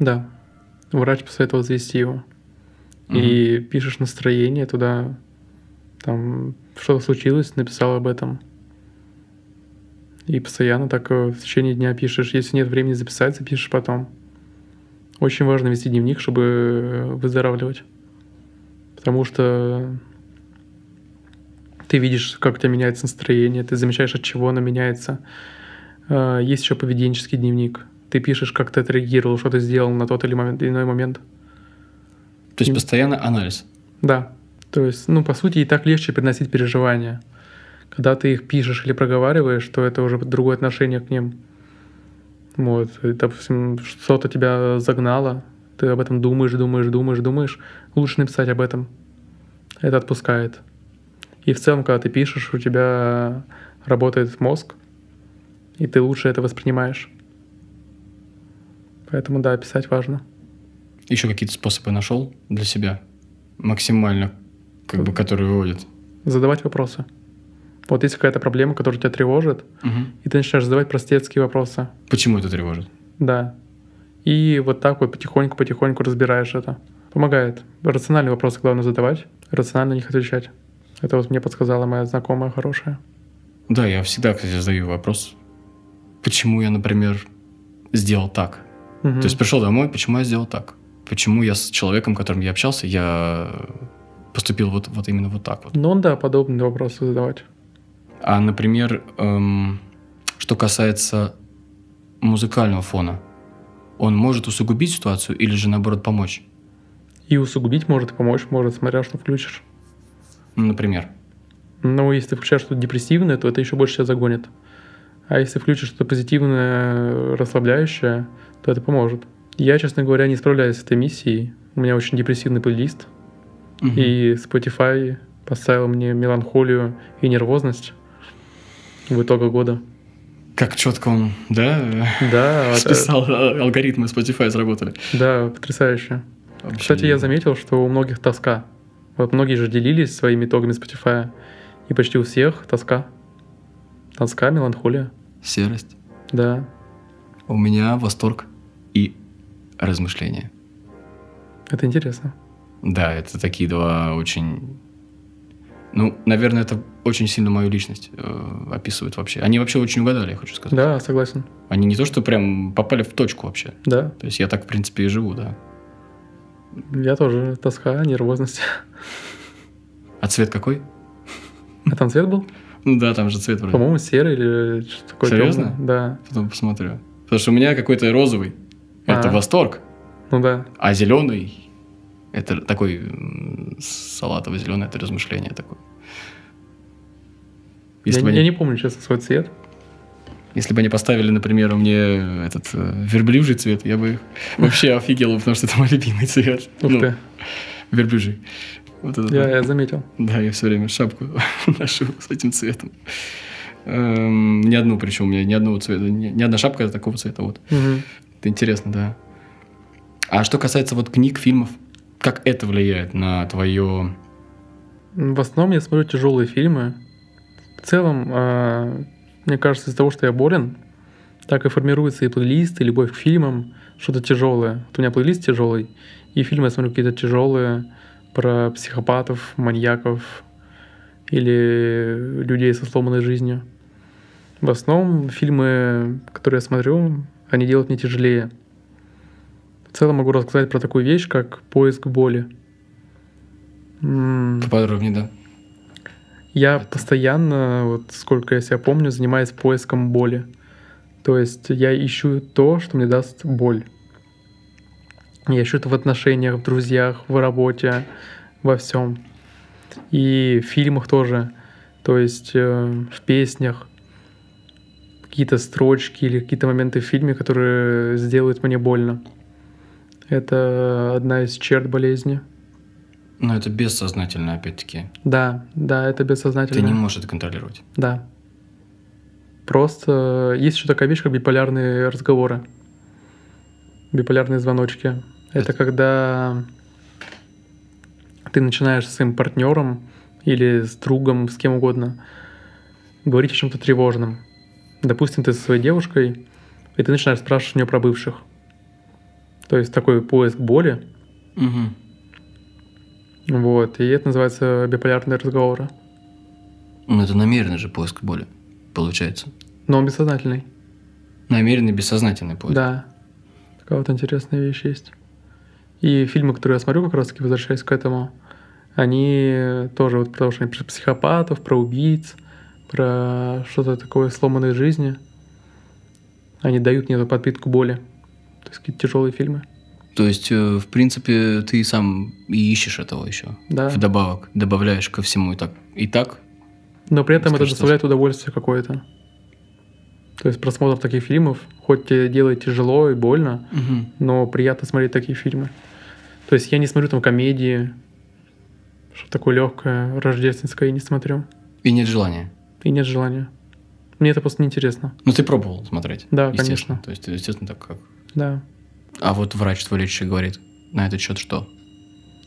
Да. Врач посоветовал завести его. И пишешь настроение туда, там что-то случилось, написал об этом. И постоянно так э, в течение дня пишешь. Если нет времени записать, запишешь потом. Очень важно вести дневник, чтобы э, выздоравливать. Потому что ты видишь, как у тебя меняется настроение, ты замечаешь, от чего оно меняется. Э, Есть еще поведенческий дневник. Ты пишешь, как ты отреагировал, что ты сделал на тот или момент, иной момент. То есть М. постоянно анализ. Да. То есть, ну, по сути, и так легче переносить переживания. Когда ты их пишешь или проговариваешь, то это уже другое отношение к ним. Вот. И, допустим, что-то тебя загнало, ты об этом думаешь, думаешь, думаешь, думаешь. Лучше написать об этом. Это отпускает. И в целом, когда ты пишешь, у тебя работает мозг, и ты лучше это воспринимаешь. Поэтому, да, писать важно. Еще какие-то способы нашел для себя? Максимально, как бы, которые выводят. Задавать вопросы. Вот есть какая-то проблема, которая тебя тревожит, Мгм. и ты начинаешь задавать простецкие вопросы. Почему это тревожит? Да. И вот так вот потихоньку-потихоньку разбираешь это. Помогает. Рациональные вопросы главное задавать, рационально на них отвечать. Это вот мне подсказала моя знакомая хорошая. Да, я всегда, кстати, задаю вопрос, почему я, например, сделал так. Мгм. То есть пришел домой, почему я сделал так? Почему я с человеком, с которым я общался, я поступил вот, вот именно вот так вот? Ну да, подобные вопросы задавать. А, например, эм, что касается музыкального фона, он может усугубить ситуацию или же наоборот помочь? И усугубить может, и помочь может, смотря что включишь. Ну, например. Но если ты включаешь что-то депрессивное, то это еще больше тебя загонит. А если включишь что-то позитивное, расслабляющее, то это поможет. Я, честно говоря, не справляюсь с этой миссией. у меня очень депрессивный плейлист, Мгм. и Spotify поставил мне меланхолию и нервозность в итоге года. Как четко он, да, Да, *laughs* это- списал, а, алгоритмы Spotify сработали. да, потрясающе. Вообще. Кстати, я заметил, что у многих тоска. Вот многие же делились своими итогами Spotify, и почти у всех тоска. Тоска, меланхолия. Серость. Да, У меня восторг и размышления. это интересно. Да, это такие два очень... Ну, наверное, это очень сильно мою личность э, описывает вообще. Они вообще очень угадали, я хочу сказать. Да, согласен. Они не то, что прям попали в точку вообще. Да, То есть я так, в принципе, и живу, да. я тоже тоска, нервозность. А цвет какой? А там цвет был? Ну да, там же цвет вроде. По-моему, серый или что-то такое Серьезно? тёмное. Да. Потом посмотрю. Потому что у меня какой-то розовый. Это А. восторг. Ну да. А зеленый это такой салатово-зеленый, это размышление такое. Если, я, бы не- я они, не помню, честно, свой цвет. если бы они поставили, например, мне этот э, верблюжий цвет, я бы *laughs* вообще офигел, потому что это мой любимый цвет. Ух Ну, ты. Верблюжий. Вот это Я, да. я заметил. Да, я все время шапку *laughs* ношу с этим цветом. Эм, ни одну, причем у меня ни одного цвета, ни, ни одна шапка такого цвета. Вот. Мгм. Это интересно, да. А что касается вот книг, фильмов, как это влияет на твое... В основном я смотрю тяжелые фильмы. В целом, а, мне кажется, из-за того, что я болен, так и формируется и плейлист, и любовь к фильмам, что-то тяжелое. Вот у меня плейлист тяжелый, и фильмы я смотрю какие-то тяжелые про психопатов, маньяков или людей со сломанной жизнью. В основном фильмы, которые я смотрю, они делают мне тяжелее. В целом могу рассказать про такую вещь, как поиск боли. Поподробнее, да. я Это- постоянно, вот сколько я себя помню, занимаюсь поиском боли. То есть я ищу то, что мне даст боль. Я ищу это в отношениях, в друзьях, в работе, во всем. И в фильмах тоже. То есть э, в песнях. Какие-то строчки или какие-то моменты в фильме, которые сделают мне больно. Это одна из черт болезни. Но это бессознательно, опять-таки. Да, да, это Ты бессознательно. не можешь это контролировать. Да. Просто есть еще такая вещь, как биполярные разговоры. Биполярные звоночки. Это когда ты начинаешь с своим партнером или с другом, с кем угодно, говорить о чем-то тревожном. Допустим, ты со своей девушкой, и ты начинаешь спрашивать у нее про бывших. То есть такой поиск боли. Мгм. Вот. И это называется биполярные разговоры. Ну, это намеренный же поиск боли, получается. Но он бессознательный. Намеренный бессознательный поиск. Да. Такая вот интересная вещь есть. И фильмы, которые я смотрю, как раз таки возвращаясь к этому, они тоже вот потому что они про психопатов, про убийц, про что-то такое сломанной жизни. Они дают мне эту подпитку боли. То есть какие-то тяжелые фильмы. То есть, э, в принципе, ты сам и ищешь этого еще. Да. Вдобавок, добавляешь ко всему и так. И так. Но при этом это Скажи, что- доставляет удовольствие какое-то. То есть просмотр таких фильмов, хоть тебе делает тяжело и больно, Мгм. но приятно смотреть такие фильмы. То есть я не смотрю там комедии, что такое легкое, рождественское, я не смотрю. И нет желания. И нет желания. Мне это просто неинтересно. Ну, ты пробовал смотреть. Да, конечно. То есть, естественно, так как. Да. А вот врач твой лечащий говорит на этот счет что?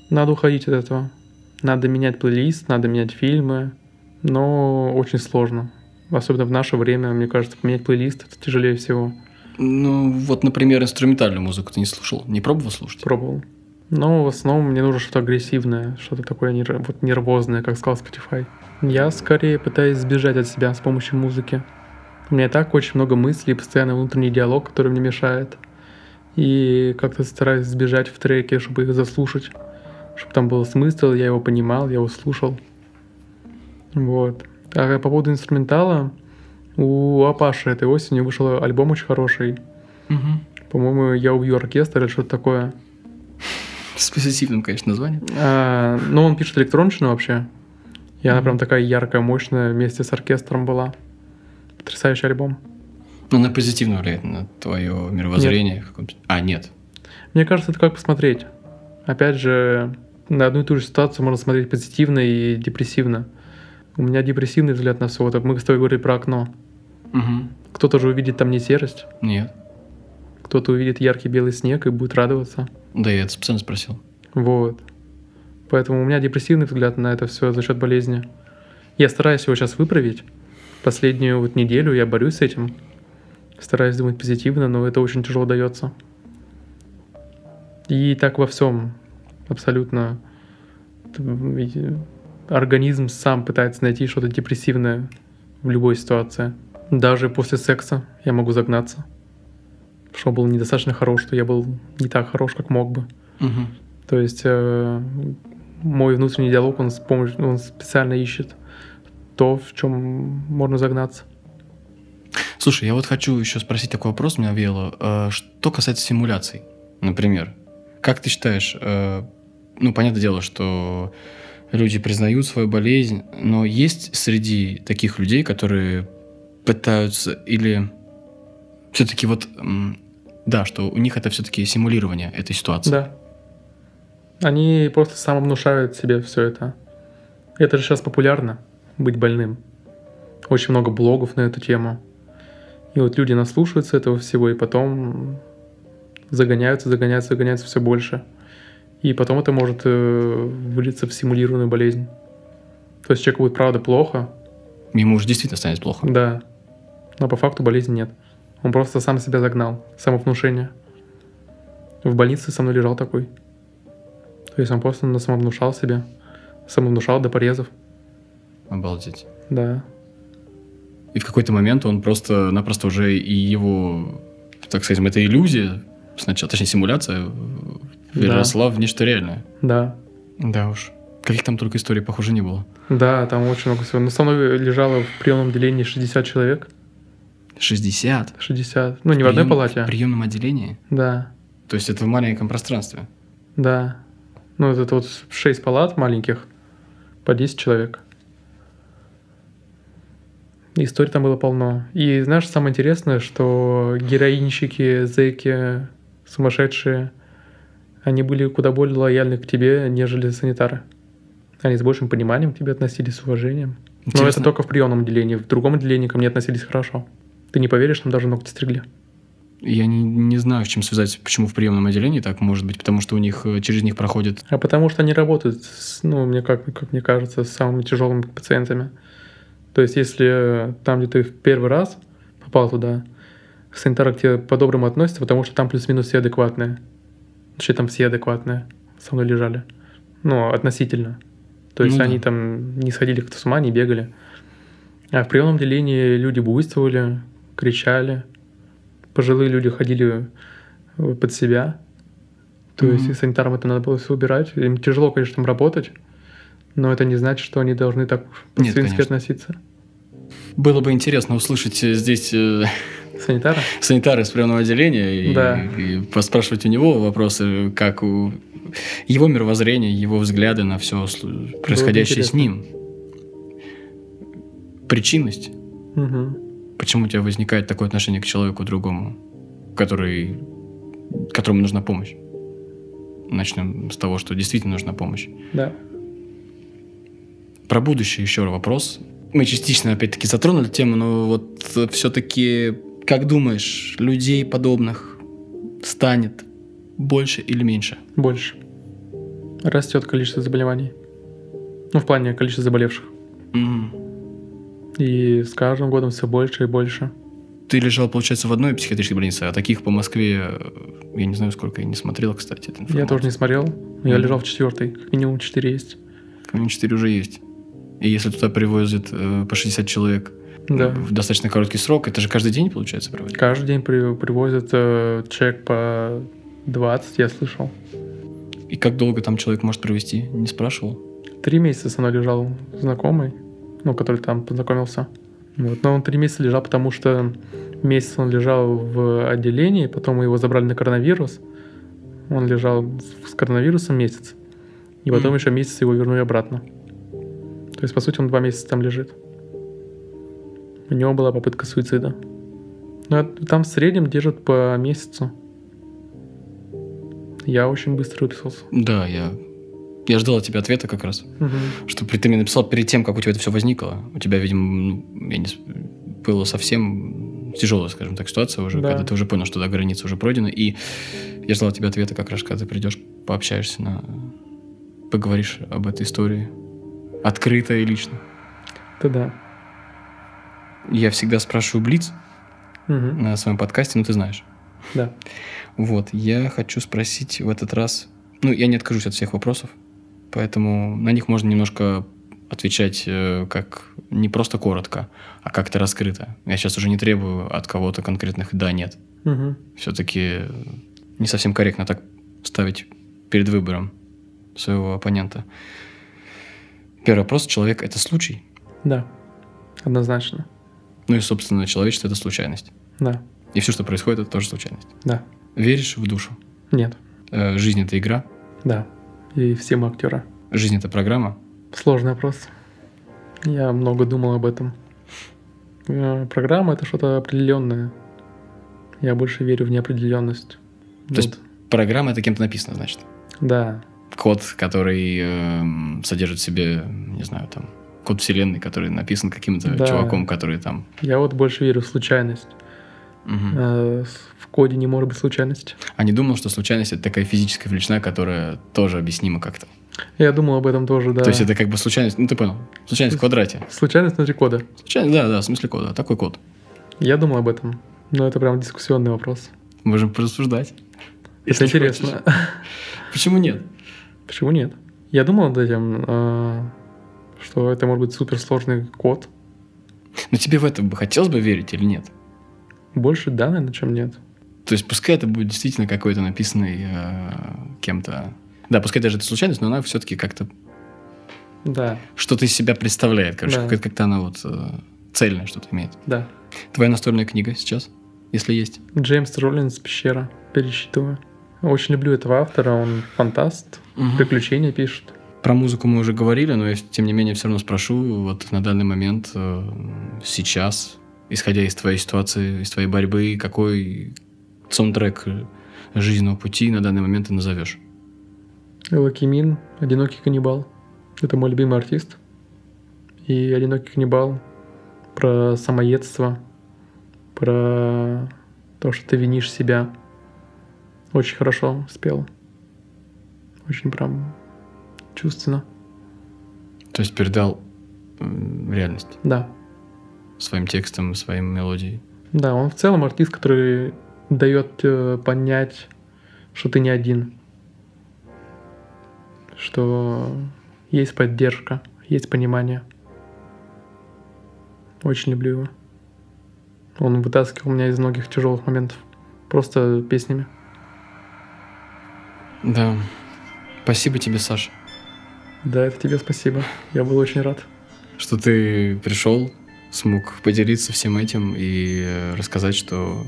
Надо уходить от этого. Надо менять плейлист, надо менять фильмы. Но очень сложно. Особенно в наше время, мне кажется, поменять плейлист это тяжелее всего. Ну, вот, например, инструментальную музыку ты не слушал? Не пробовал слушать? Пробовал. Но в основном мне нужно что-то агрессивное, что-то такое нер- вот нервозное, как сказал Spotify. Я скорее пытаюсь сбежать от себя с помощью музыки. У меня и так очень много мыслей, постоянно внутренний диалог, который мне мешает. И как-то стараюсь сбежать в треке, чтобы их заслушать. Чтобы там был смысл, я его понимал, я его слушал. Вот. А по поводу инструментала, у Апаши этой осенью вышел альбом очень хороший. По-моему, «Я убью оркестр» или что-то такое. С позитивным, конечно, названием. А, ну, он пишет электронщину вообще. И она прям такая яркая, мощная, вместе с оркестром была. Потрясающий альбом. Но она позитивно влияет на твое мировоззрение. каком-то- А, нет. Мне кажется, это как посмотреть. Опять же, на одну и ту же ситуацию можно смотреть позитивно и депрессивно. У меня депрессивный взгляд на все. Вот мы с тобой говорили про окно. Угу. Кто-то же увидит там не серость, Нет. кто-то увидит яркий белый снег и будет радоваться. Да, я это специально спросил. Вот. Поэтому у меня депрессивный взгляд на это все за счет болезни. Я стараюсь его сейчас выправить. Последнюю вот неделю я борюсь с этим. Стараюсь думать позитивно, но это очень тяжело дается. И так во всем. Абсолютно. И Организм сам пытается найти что-то депрессивное в любой ситуации. Даже после секса я могу загнаться. Что был недостаточно хорош, что я был не так хорош, как мог бы. Угу. То есть э, мой внутренний диалог, он, с помощью, он специально ищет то, в чем можно загнаться. Слушай, я вот хочу еще спросить такой вопрос, меня вело. Э, Что касается симуляций, например, как ты считаешь, э, ну, понятное дело, что люди признают свою болезнь, но есть среди таких людей, которые пытаются или все-таки вот, да, что у них это все-таки симулирование этой ситуации. Да. Они просто самовнушают себе все это. Это же сейчас популярно, быть больным. Очень много блогов на эту тему. И вот люди наслушаются этого всего, и потом загоняются, загоняются, загоняются все больше. И потом это может э, вылиться в симулированную болезнь. То есть человеку будет правда плохо, Ему уже действительно станет плохо. да, но по факту болезни нет. Он просто сам себя загнал, самовнушение. В больнице со мной лежал такой. То есть он просто на самовнушал себе, самовнушал до порезов, Обалдеть. да. И в какой-то момент он просто-напросто уже и его, так сказать, эта иллюзия, сначала, точнее, симуляция, Да. переросла в нечто реальное. Да, Да уж. Каких там только историй, похоже, не было. да, там очень много всего. Но со мной лежало в приемном отделении 60 человек. 60? 60. Ну, не в одной Прием- палате. В приемном отделении? Да, То есть это в маленьком пространстве? да. Ну, это вот 6 палат маленьких, по 10 человек. Историй там было полно. И знаешь, самое интересное, что героинщики, зэки, сумасшедшие, они были куда более лояльны к тебе, нежели санитары. Они с большим пониманием к тебе относились, с уважением. Но это Интересно. только в приемном отделении. В другом отделении ко мне относились хорошо. Ты не поверишь, там даже ногти стригли. Я не, не знаю, с чем связать, почему в приемном отделении так может быть, потому что у них э, через них проходит... А потому что они работают, с, ну, мне как, как мне кажется, с самыми тяжелыми пациентами. То есть, если там, где ты в первый раз попал туда, санитары к тебе по-доброму относятся, потому что там плюс-минус все адекватные. Вообще там все адекватные со мной лежали. Ну, относительно. То есть Ну да. они там не сходили как-то с ума, не бегали. А в приемном отделении люди буйствовали, кричали. Пожилые люди ходили э, под себя. То есть Мгм. и санитарам это надо было все убирать. Им тяжело, конечно, там работать, но это не значит, что они должны так по-свински относиться. Было бы интересно услышать э, здесь э, Санитара? санитара из приемного отделения и, Да. и поспрашивать у него вопросы, как у его мировоззрение, его взгляды на все происходящее с ним. Причинность. Мгм. Почему у тебя возникает такое отношение к человеку другому, который, которому нужна помощь? Начнем с того, что действительно нужна помощь. Да. Про будущее еще вопрос. Мы частично, опять-таки, затронули тему, но вот все-таки, как думаешь, людей подобных станет больше или меньше? Больше. Растет количество заболеваний. Ну, в плане количества заболевших. Мгм. И с каждым годом все больше и больше. Ты лежал, получается, в одной психиатрической больнице, а таких по Москве, э, я не знаю, сколько, я не смотрел, кстати, Я тоже не смотрел. Я лежал в четвертой. Как минимум четыре есть. Как минимум 4 уже есть. И если туда привозят э, по 60 человек Да. в достаточно короткий срок, это же каждый день, получается, проводить? Каждый день при- привозят э, человек по 20, я слышал. И как долго там человек может провести? Не спрашивал? Три месяца со мной лежал знакомый, ну, который там познакомился. Вот. Но он три месяца лежал, потому что месяц он лежал в отделении, потом мы его забрали на коронавирус. Он лежал с коронавирусом месяц. И потом Мгм. еще месяц его вернули обратно. То есть, по сути, он два месяца там лежит. У него была попытка суицида. Ну, а там в среднем держат по месяцу. Я очень быстро выписался. Да, я, я ждал от тебя ответа как раз. Мгм. Что ты мне написал перед тем, как у тебя это все возникло. У тебя, видимо, ну, я не, было совсем тяжелая, скажем так, ситуация уже, Да. когда ты уже понял, что да, граница уже пройдена. И я ждал от тебя ответа как раз, когда ты придешь, пообщаешься, на... поговоришь об этой истории. Открыто и лично. Да да. Я всегда спрашиваю Блиц Мгм. на своем подкасте, ну ты знаешь. Да. Вот, я хочу спросить в этот раз... Ну, я не откажусь от всех вопросов, поэтому на них можно немножко отвечать э, как не просто коротко, а как-то раскрыто. Я сейчас уже не требую от кого-то конкретных «да», «нет». Мгм. Все-таки не совсем корректно так ставить перед выбором своего оппонента. Первый вопрос. Человек – это случай? Да. Однозначно. Ну и, собственно, человечество – это случайность. Да. И все, что происходит, это тоже случайность. Да. Веришь в душу? Нет. Э, Жизнь – это игра? Да. И все мы актеры. Жизнь – это программа? Сложный вопрос. Я много думал об этом. Э, Программа это что-то определенное. Я больше верю в неопределенность. То есть программа это кем-то написано, значит. Да, Код, который эм, содержит в себе, не знаю, там, код вселенной, который написан каким-то Да. чуваком, который там... я вот больше верю в случайность. Мгм. Э, коде не может быть случайности. А не думал, что случайность это такая физическая величина, которая тоже объяснима как-то. Я думал об этом тоже, да. То есть это как бы случайность, ну ты понял, случайность в квадрате. Случайность внутри кода. Случайность, да, да, в смысле кода, такой код. Я думал об этом. Но это прям дискуссионный вопрос. Можем порассуждать. Это интересно. хочешь. Почему нет? Почему нет? Я думал над этим, э, что это может быть суперсложный код. Но тебе в это бы хотелось бы верить или нет? Больше да, наверное, чем нет. То есть пускай это будет действительно какой-то написанный э, кем-то... Да, пускай даже это случайность, но она все-таки как-то Да, что-то из себя представляет. Короче, Да. как- как-то она вот э, цельное что-то имеет. да. Твоя настольная книга сейчас, если есть. Джеймс Роллинс «Пещера». Пересчитываю. Очень люблю этого автора, он фантаст, приключения пишет. Про музыку мы уже говорили, но я тем не менее все равно спрошу, вот на данный момент, э, сейчас, исходя из твоей ситуации, из твоей борьбы, какой саундтрек жизненного пути на данный момент ты назовешь? Loqiemean, «Одинокий каннибал». Это мой любимый артист. И «Одинокий каннибал» про самоедство, про то, что ты винишь себя. Очень хорошо спел. Очень прям чувственно. То есть передал реальность Да. своим текстом, своим мелодией. Да, он в целом артист, который дает э, понять, что ты не один. Что есть поддержка, есть понимание. Очень люблю его. Он вытаскивал меня из многих тяжелых моментов. Просто песнями. Да. Спасибо тебе, Саша, Да, это тебе спасибо. Я был очень рад. что ты пришел, смог поделиться всем этим и э, рассказать, что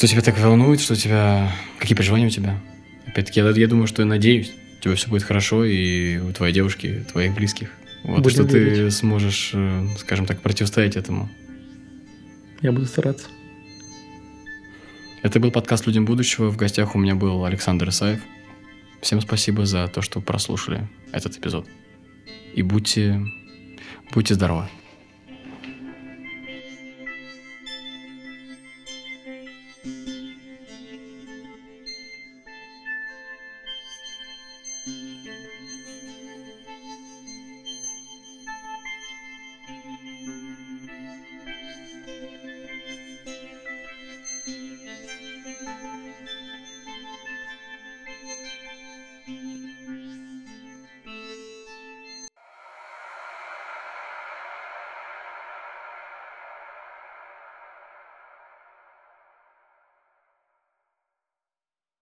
что тебя так волнует, что тебя... Какие переживания у тебя? Опять-таки, я, я думаю, что я надеюсь, у тебя все будет хорошо, и у твоей девушки, твоих близких. Вот, Будем что ты верить. сможешь, э, скажем так, противостоять этому. Я буду стараться. Это был подкаст «Людям будущего». В гостях у меня был Александр Исаев. Всем спасибо за то, что прослушали этот эпизод. И будьте, будьте здоровы.